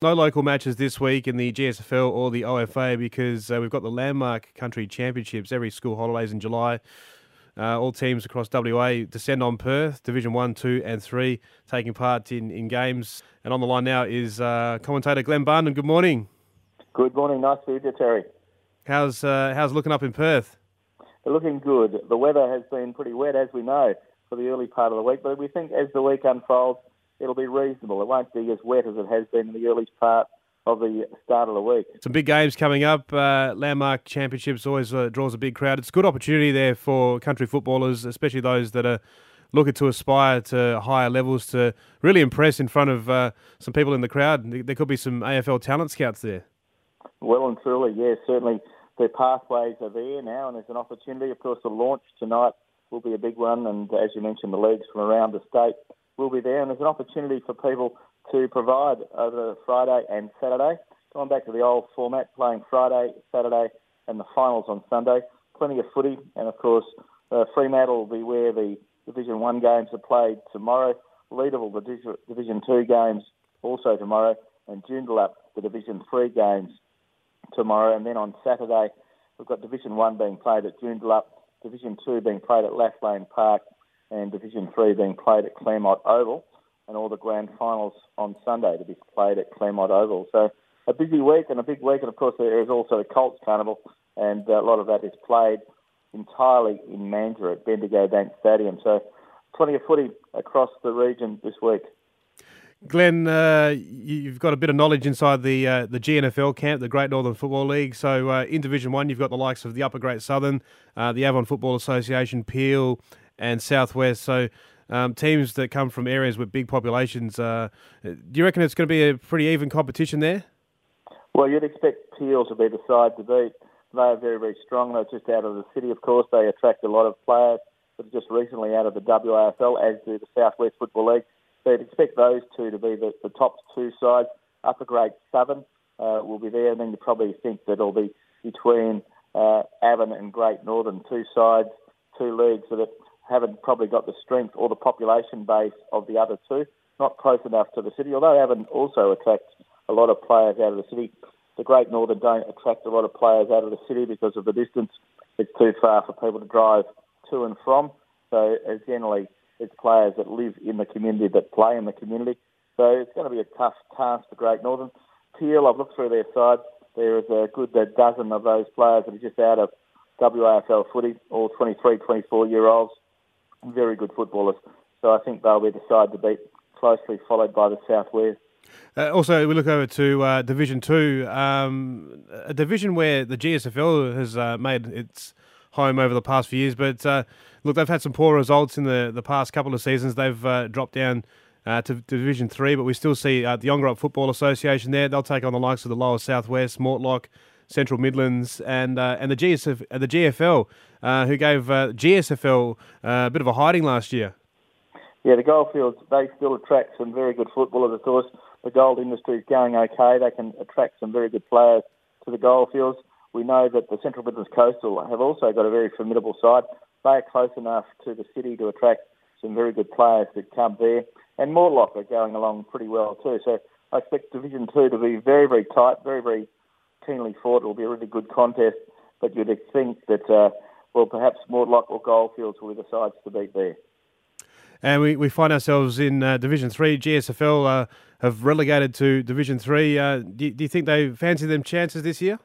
No local matches this week in the GSFL or the OFA because uh, we've got the landmark country championships every school holidays in July. Uh, all teams across WA descend on Perth, Division 1, 2 and 3, taking part in, in games. And on the line now is uh, commentator Glenn Barndon. Good morning. Good morning. Nice to meet you, Terry. How's, uh, how's looking up in Perth? They're looking good. The weather has been pretty wet, as we know, for the early part of the week. But we think as the week unfolds, it'll be reasonable. It won't be as wet as it has been in the early part of the start of the week. Some big games coming up. Uh, Landmark Championships always uh, draws a big crowd. It's a good opportunity there for country footballers, especially those that are looking to aspire to higher levels to really impress in front of uh, some people in the crowd. There could be some AFL talent scouts there. Well and truly, yes, certainly the pathways are there now, and there's an opportunity. Of course, the launch tonight will be a big one, and as you mentioned, the leagues from around the state will be there, and there's an opportunity for people to provide over Friday and Saturday. Going back to the old format, playing Friday, Saturday, and the finals on Sunday. Plenty of footy, and of course, uh, Fremantle will be where the Division One games are played tomorrow. Leederville, the Division Two games also tomorrow, and Joondalup, the Division Three games tomorrow. And then on Saturday, we've got Division One being played at Joondalup, Division Two being played at Lathlain Park, and Division Three being played at Claremont Oval, and all the grand finals on Sunday to be played at Claremont Oval. So a busy week and a big week, and of course there is also the Colts Carnival, and a lot of that is played entirely in Mandurah at Bendigo Bank Stadium. So plenty of footy across the region this week. Glenn, uh, you've got a bit of knowledge inside the uh, the GNFL camp, the Great Northern Football League. So uh, in Division One, you've got the likes of the Upper Great Southern, uh, the Avon Football Association, Peel, and Southwest. So um, teams that come from areas with big populations. Uh, do you reckon it's going to be a pretty even competition there? Well, you'd expect Peel to be the side to beat. They are very, very strong. They're just out of the city, of course. They attract a lot of players that are just recently out of the WAFL, as do the Southwest Football League. So you'd expect those two to be the, the top two sides. Upper Great Southern uh, will be there, and then you probably think that it'll be between uh, Avon and Great Northern, two sides, two leagues that haven't probably got the strength or the population base of the other two. Not close enough to the city, although Avon also attracts a lot of players out of the city. The Great Northern don't attract a lot of players out of the city because of the distance. It's too far for people to drive to and from. So uh, generally, it's players that live in the community that play in the community. So it's going to be a tough task for Great Northern. Peel, I've looked through their side. There is a good dozen of those players that are just out of WAFL footy, all 23, 24 year olds very good footballers. So I think they'll be the side to beat, closely followed by the Southwest. Uh, also, we look over to uh, Division Two, um, a division where the GSFL has uh, made its home over the past few years. But uh, look, they've had some poor results in the, the past couple of seasons. They've uh, dropped down uh, to Division Three, but we still see the Yongrup Football Association there. They'll take on the likes of the Lower Southwest, Mortlock, Central Midlands, and uh, and the GSF, uh, the GFL, uh, who gave uh, GSFL uh, a bit of a hiding last year. Yeah, the Goldfields they still attract some very good footballers. Of course, the gold industry is going okay. They can attract some very good players to the Goldfields. We know that the Central Midlands Coastal have also got a very formidable side. They are close enough to the city to attract some very good players that come there. And Mortlock are going along pretty well too. So I expect Division Two to be very, very tight, very, very keenly fought. It will be a really good contest, but you'd think that, uh, well, perhaps Mortlock or Goldfields will be the sides to beat there. And we, we find ourselves in uh, Division Three. GSFL uh, have relegated to Division Three. Uh, do, do, you think they fancy them chances this year?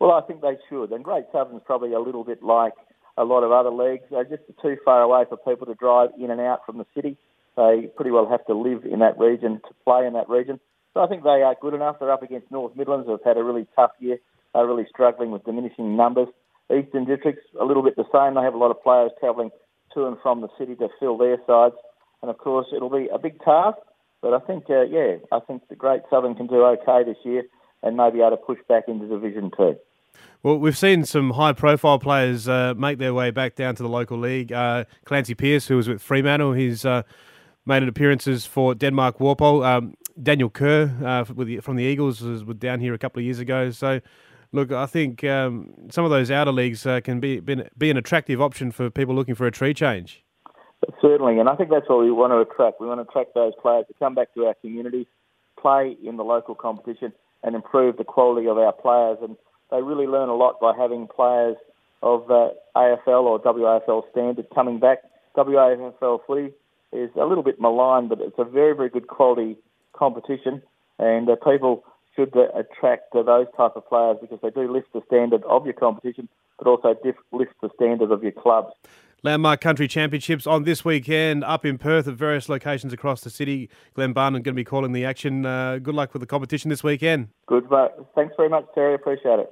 Well, I think they should. And Great Southern's probably a little bit like a lot of other leagues. They're just too far away for people to drive in and out from the city. They pretty well have to live in that region to play in that region. So I think they are good enough. They're up against North Midlands, who have had a really tough year. They're really struggling with diminishing numbers. Eastern Districts, a little bit the same. They have a lot of players travelling to and from the city to fill their sides. And of course, it'll be a big task. But I think, uh, yeah, I think the Great Southern can do okay this year and maybe able to push back into Division 2. Well, we've seen some high profile players uh, make their way back down to the local league. Uh, Clancy Pearce, who was with Fremantle, he's uh, made appearances for Denmark Walpole. Um, Daniel Kerr uh, the, from the Eagles was, down here a couple of years ago. So, look, I think um, some of those outer leagues uh, can be, be, be an attractive option for people looking for a tree change. Certainly, and I think that's what we want to attract. We want to attract those players to come back to our community, play in the local competition and improve the quality of our players. And they really learn a lot by having players of uh, AFL or WAFL standard coming back. WAFL footy is a little bit maligned, but it's a very, very good quality competition, and uh, people should uh, attract uh, those type of players because they do lift the standard of your competition, but also diff- lift the standard of your clubs. Landmark Country Championships on this weekend up in Perth at various locations across the city. Glenn Barndon going to be calling the action. Uh, good luck with the competition this weekend. Good, mate. Thanks very much, Terry. Appreciate it.